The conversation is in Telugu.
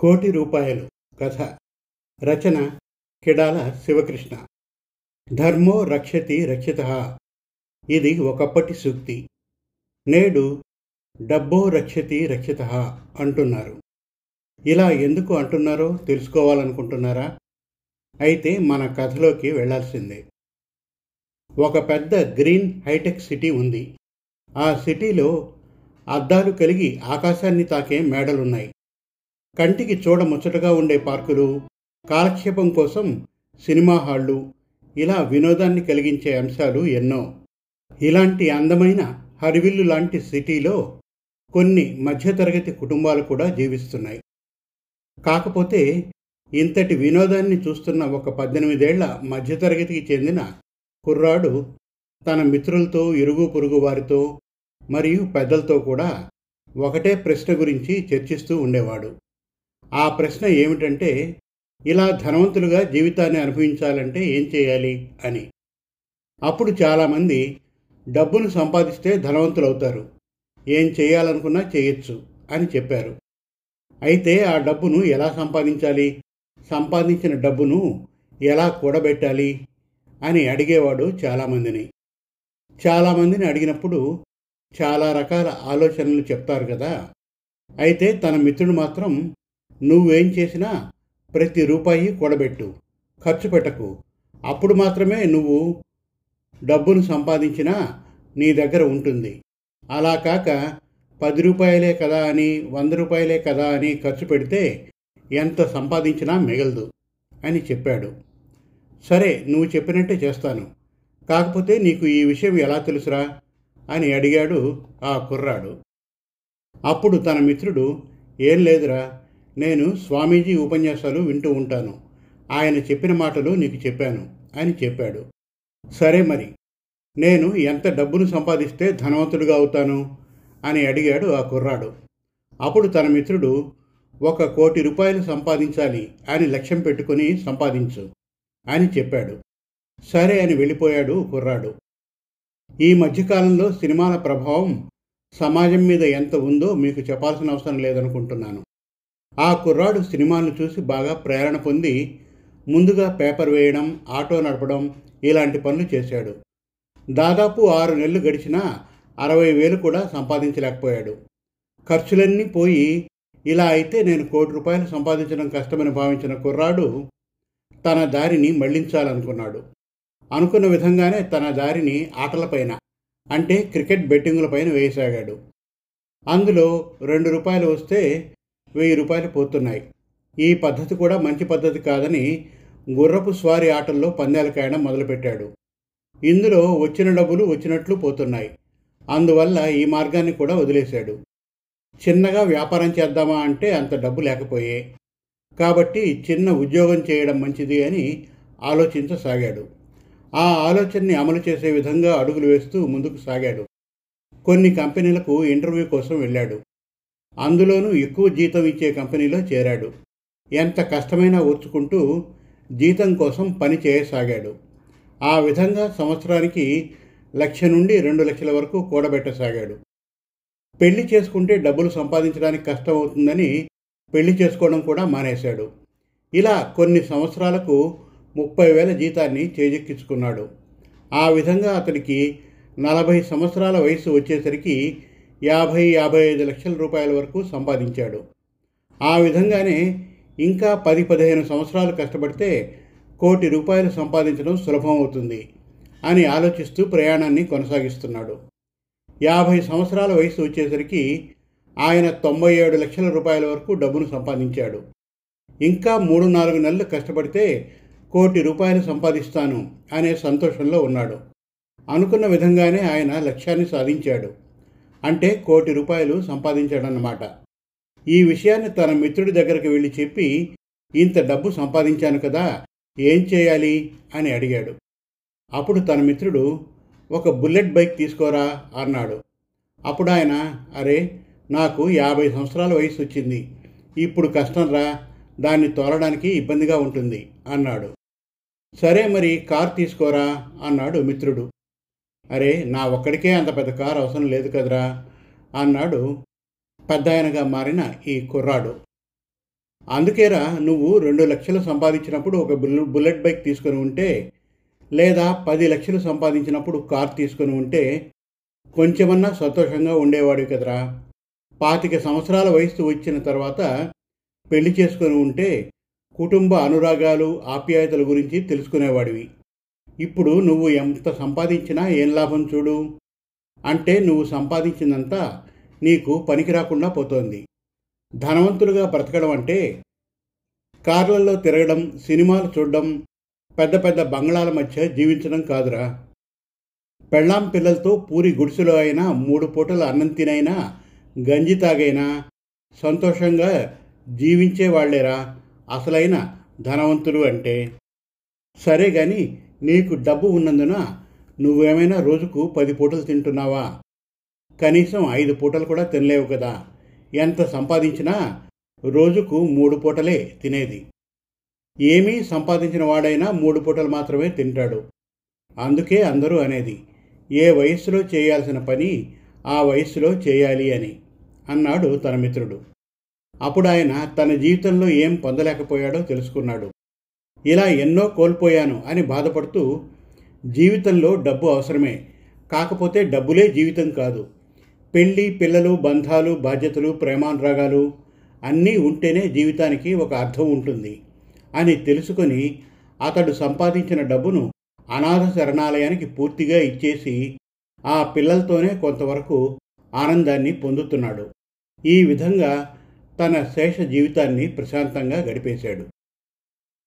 కోటి రూపాయలు. కథ. రచన. కిడాల శివకృష్ణ. ధర్మో రక్షతి రక్షిత. ఇది ఒకప్పటి సూక్తి. నేడు డబ్బో రక్షతి రక్షిత అంటున్నారు. ఇలా ఎందుకు అంటున్నారో తెలుసుకోవాలనుకుంటున్నారా? అయితే మన కథలోకి వెళ్ళాల్సిందే ఒక పెద్ద గ్రీన్ హైటెక్ సిటీ ఉంది. ఆ సిటీలో అద్దాలు కలిగి ఆకాశాన్ని తాకే మేడలున్నాయి. కంటికి చూడ ముచ్చటగా ఉండే పార్కులు కాలక్షేపం కోసం సినిమా హాళ్ళు ఇలా వినోదాన్ని కలిగించే అంశాలు ఎన్నో. ఇలాంటి అందమైన హరివిల్లు లాంటి సిటీలో కొన్ని మధ్యతరగతి కుటుంబాలు కూడా జీవిస్తున్నాయి. కాకపోతే ఇంతటి వినోదాన్ని చూస్తున్న ఒక పద్దెనిమిదేళ్ళ మధ్యతరగతికి చెందిన కుర్రాడు తన మిత్రులతో ఇరుగు పొరుగు వారితో మరియు పెద్దలతో కూడా ఒకటే ప్రశ్న గురించి చర్చిస్తూ ఉండేవాడు. ఆ ప్రశ్న ఏమిటంటే ఇలా ధనవంతులుగా జీవితాన్ని అనుభవించాలంటే ఏం చేయాలి అని. అప్పుడు చాలామంది డబ్బును సంపాదిస్తే ధనవంతులవుతారు. ఏం చేయాలనుకున్నా చేయొచ్చు అని చెప్పారు. అయితే ఆ డబ్బును ఎలా సంపాదించాలి? సంపాదించిన డబ్బును ఎలా కూడబెట్టాలి? అని అడిగేవాడు చాలామందిని. చాలామందిని అడిగినప్పుడు చాలా రకాల ఆలోచనలు చెప్తారు కదా. అయితే తన మిత్రుడు మాత్రం నువ్వేం చేసినా ప్రతి రూపాయి కూడబెట్టు ఖర్చు పెట్టకు. అప్పుడు మాత్రమే నువ్వు డబ్బును సంపాదించినా నీ దగ్గర ఉంటుంది. అలా కాక పది రూపాయలే కదా అని వంద రూపాయలే కదా అని ఖర్చు పెడితే ఎంత సంపాదించినా మిగలదు అని చెప్పాడు. సరే నువ్వు చెప్పినట్టే చేస్తాను. కాకపోతే నీకు ఈ విషయం ఎలా తెలుసురా అని అడిగాడు ఆ కుర్రాడు. అప్పుడు తన మిత్రుడు ఏం లేదురా నేను స్వామీజీ ఉపన్యాసాలు వింటూ ఉంటాను. ఆయన చెప్పిన మాటలు నీకు చెప్పాను అని చెప్పాడు. సరే మరి నేను ఎంత డబ్బును సంపాదిస్తే ధనవంతుడిగా అవుతాను? అని అడిగాడు ఆ కుర్రాడు. అప్పుడు తన మిత్రుడు ఒక కోటి రూపాయలు సంపాదించాలి అని లక్ష్యం పెట్టుకుని సంపాదించు అని చెప్పాడు. సరే అని వెళ్ళిపోయాడు కుర్రాడు. ఈ మధ్యకాలంలో సినిమాల ప్రభావం సమాజం మీద ఎంత ఉందో మీకు చెప్పాల్సిన అవసరం లేదనుకుంటున్నాను. ఆ కుర్రాడు సినిమాలను చూసి బాగా ప్రేరణ పొంది ముందుగా పేపర్ వేయడం ఆటో నడపడం ఇలాంటి పనులు చేశాడు. దాదాపు ఆరు నెలలు గడిచినా అరవై వేలు కూడా సంపాదించలేకపోయాడు. ఖర్చులన్నీ పోయి ఇలా అయితే నేను కోటి రూపాయలు సంపాదించడం కష్టమని భావించిన కుర్రాడు తన దారిని మళ్ళించాలనుకున్నాడు. అనుకున్న విధంగానే తన దారిని ఆటలపైన అంటే క్రికెట్ బెట్టింగులపైన వేయసాగాడు. అందులో రెండు రూపాయలు వస్తే వెయ్యి రూపాయలు పోతున్నాయి. ఈ పద్ధతి కూడా మంచి పద్ధతి కాదని గుర్రపు స్వారీ ఆటల్లో పందాలు కాయడం మొదలుపెట్టాడు. ఇందులో వచ్చిన డబ్బులు వచ్చినట్లు పోతున్నాయి. అందువల్ల ఈ మార్గాన్ని కూడా వదిలేశాడు. చిన్నగా వ్యాపారం చేద్దామా అంటే అంత డబ్బు లేకపోయే. కాబట్టి చిన్న ఉద్యోగం చేయడం మంచిది అని ఆలోచించసాగాడు. ఆ ఆలోచనని అమలు చేసే విధంగా అడుగులు వేస్తూ ముందుకు సాగాడు. కొన్ని కంపెనీలకు ఇంటర్వ్యూ కోసం వెళ్ళాడు. అందులోనూ ఎక్కువ జీతం ఇచ్చే కంపెనీలో చేరాడు. ఎంత కష్టమైనా ఓర్చుకుంటూ జీతం కోసం పని చేయసాగాడు. ఆ విధంగా సంవత్సరానికి లక్ష నుండి రెండు లక్షల వరకు కూడబెట్టసాగాడు. పెళ్ళి చేసుకుంటే డబ్బులు సంపాదించడానికి కష్టం అవుతుందని పెళ్ళి చేసుకోవడం కూడా మానేశాడు. ఇలా కొన్ని సంవత్సరాలకు ముప్పై వేల జీతాన్ని చేజెక్కించుకున్నాడు. ఆ విధంగా అతనికి నలభై సంవత్సరాల వయసు వచ్చేసరికి యాభై యాభై ఐదు లక్షల రూపాయల వరకు సంపాదించాడు. ఆ విధంగానే ఇంకా పది పదిహేను సంవత్సరాలు కష్టపడితే కోటి రూపాయలు సంపాదించడం సులభం అవుతుంది అని ఆలోచిస్తూ ప్రయాణాన్ని కొనసాగిస్తున్నాడు. యాభై సంవత్సరాల వయసు వచ్చేసరికి ఆయన తొంభై ఏడు లక్షల రూపాయల వరకు డబ్బును సంపాదించాడు. ఇంకా మూడు నాలుగు నెలలు కష్టపడితే కోటి రూపాయలు సంపాదిస్తాను అనే సంతోషంలో ఉన్నాడు. అనుకున్న విధంగానే ఆయన లక్ష్యాన్ని సాధించాడు. అంటే కోటి రూపాయలు సంపాదించాడన్నమాట. ఈ విషయాన్ని తన మిత్రుడి దగ్గరికి వెళ్ళి చెప్పి ఇంత డబ్బు సంపాదించాను కదా ఏం చేయాలి? అని అడిగాడు. అప్పుడు తన మిత్రుడు ఒక బుల్లెట్ బైక్ తీసుకోరా? అన్నాడు. అప్పుడు ఆయన అరే నాకు యాభై సంవత్సరాల వయసు వచ్చింది. ఇప్పుడు కష్టం రా దాన్ని తోలడానికి ఇబ్బందిగా ఉంటుంది అన్నాడు. సరే మరి కార్ తీసుకోరా? అన్నాడు మిత్రుడు. అరే నా ఒక్కడికే అంత పెద్ద కారు అవసరం లేదు కదరా అన్నాడు పెద్దాయనగా మారిన ఈ కుర్రాడు. అందుకేరా నువ్వు రెండు లక్షలు సంపాదించినప్పుడు ఒక బుల్లెట్ బైక్ తీసుకొని ఉంటే లేదా పది లక్షలు సంపాదించినప్పుడు కార్ తీసుకొని ఉంటే కొంచెమన్నా సంతోషంగా ఉండేవాడు కదరా. పాతిక సంవత్సరాల వయసు వచ్చిన తర్వాత పెళ్ళి చేసుకొని ఉంటే కుటుంబ అనురాగాలు ఆప్యాయతల గురించి తెలుసుకునేవాడివి. ఇప్పుడు నువ్వు ఎంత సంపాదించినా ఏం లాభం చూడు? అంటే నువ్వు సంపాదించినంతా నీకు పనికి రాకుండా పోతోంది. ధనవంతులుగా బ్రతకడం అంటే కార్లలో తిరగడం సినిమాలు చూడడం పెద్ద పెద్ద బంగ్లాల మధ్య జీవించడం కాదురా. పెళ్ళాం పిల్లలతో పూరి గుడిసెలో అయినా మూడు పూటల అన్నం తినైనా గంజి తాగైనా సంతోషంగా జీవించే వాళ్ళేరా అసలైన ధనవంతులు అంటే సరే కానీ నీకు డబ్బు ఉన్నందున నువ్వేమైనా రోజుకు పది పూటలు తింటున్నావా? కనీసం ఐదు పూటలు కూడా తినలేవు కదా. ఎంత సంపాదించినా రోజుకు మూడు పూటలే తినేది. ఏమీ సంపాదించిన వాడైనా మూడు పూటలు మాత్రమే తింటాడు. అందుకే అందరూ అనేది ఏ వయస్సులో చేయాల్సిన పని ఆ వయస్సులో చేయాలి అని అన్నాడు తన మిత్రుడు. అప్పుడు ఆయన తన జీవితంలో ఏం పొందలేకపోయాడో తెలుసుకున్నాడు. ఇలా ఎన్నో కోల్పోయాను అని బాధపడుతూ జీవితంలో డబ్బు అవసరమే. కాకపోతే డబ్బులే జీవితం కాదు. పెళ్ళి పిల్లలు బంధాలు బాధ్యతలు ప్రేమానురాగాలు అన్నీ ఉంటేనే జీవితానికి ఒక అర్థం ఉంటుంది అని తెలుసుకొని అతడు సంపాదించిన డబ్బును అనాథ శరణాలయానికి పూర్తిగా ఇచ్చేసి ఆ పిల్లలతోనే కొంతవరకు ఆనందాన్ని పొందుతున్నాడు. ఈ విధంగా తన శేష జీవితాన్ని ప్రశాంతంగా గడిపేశాడు.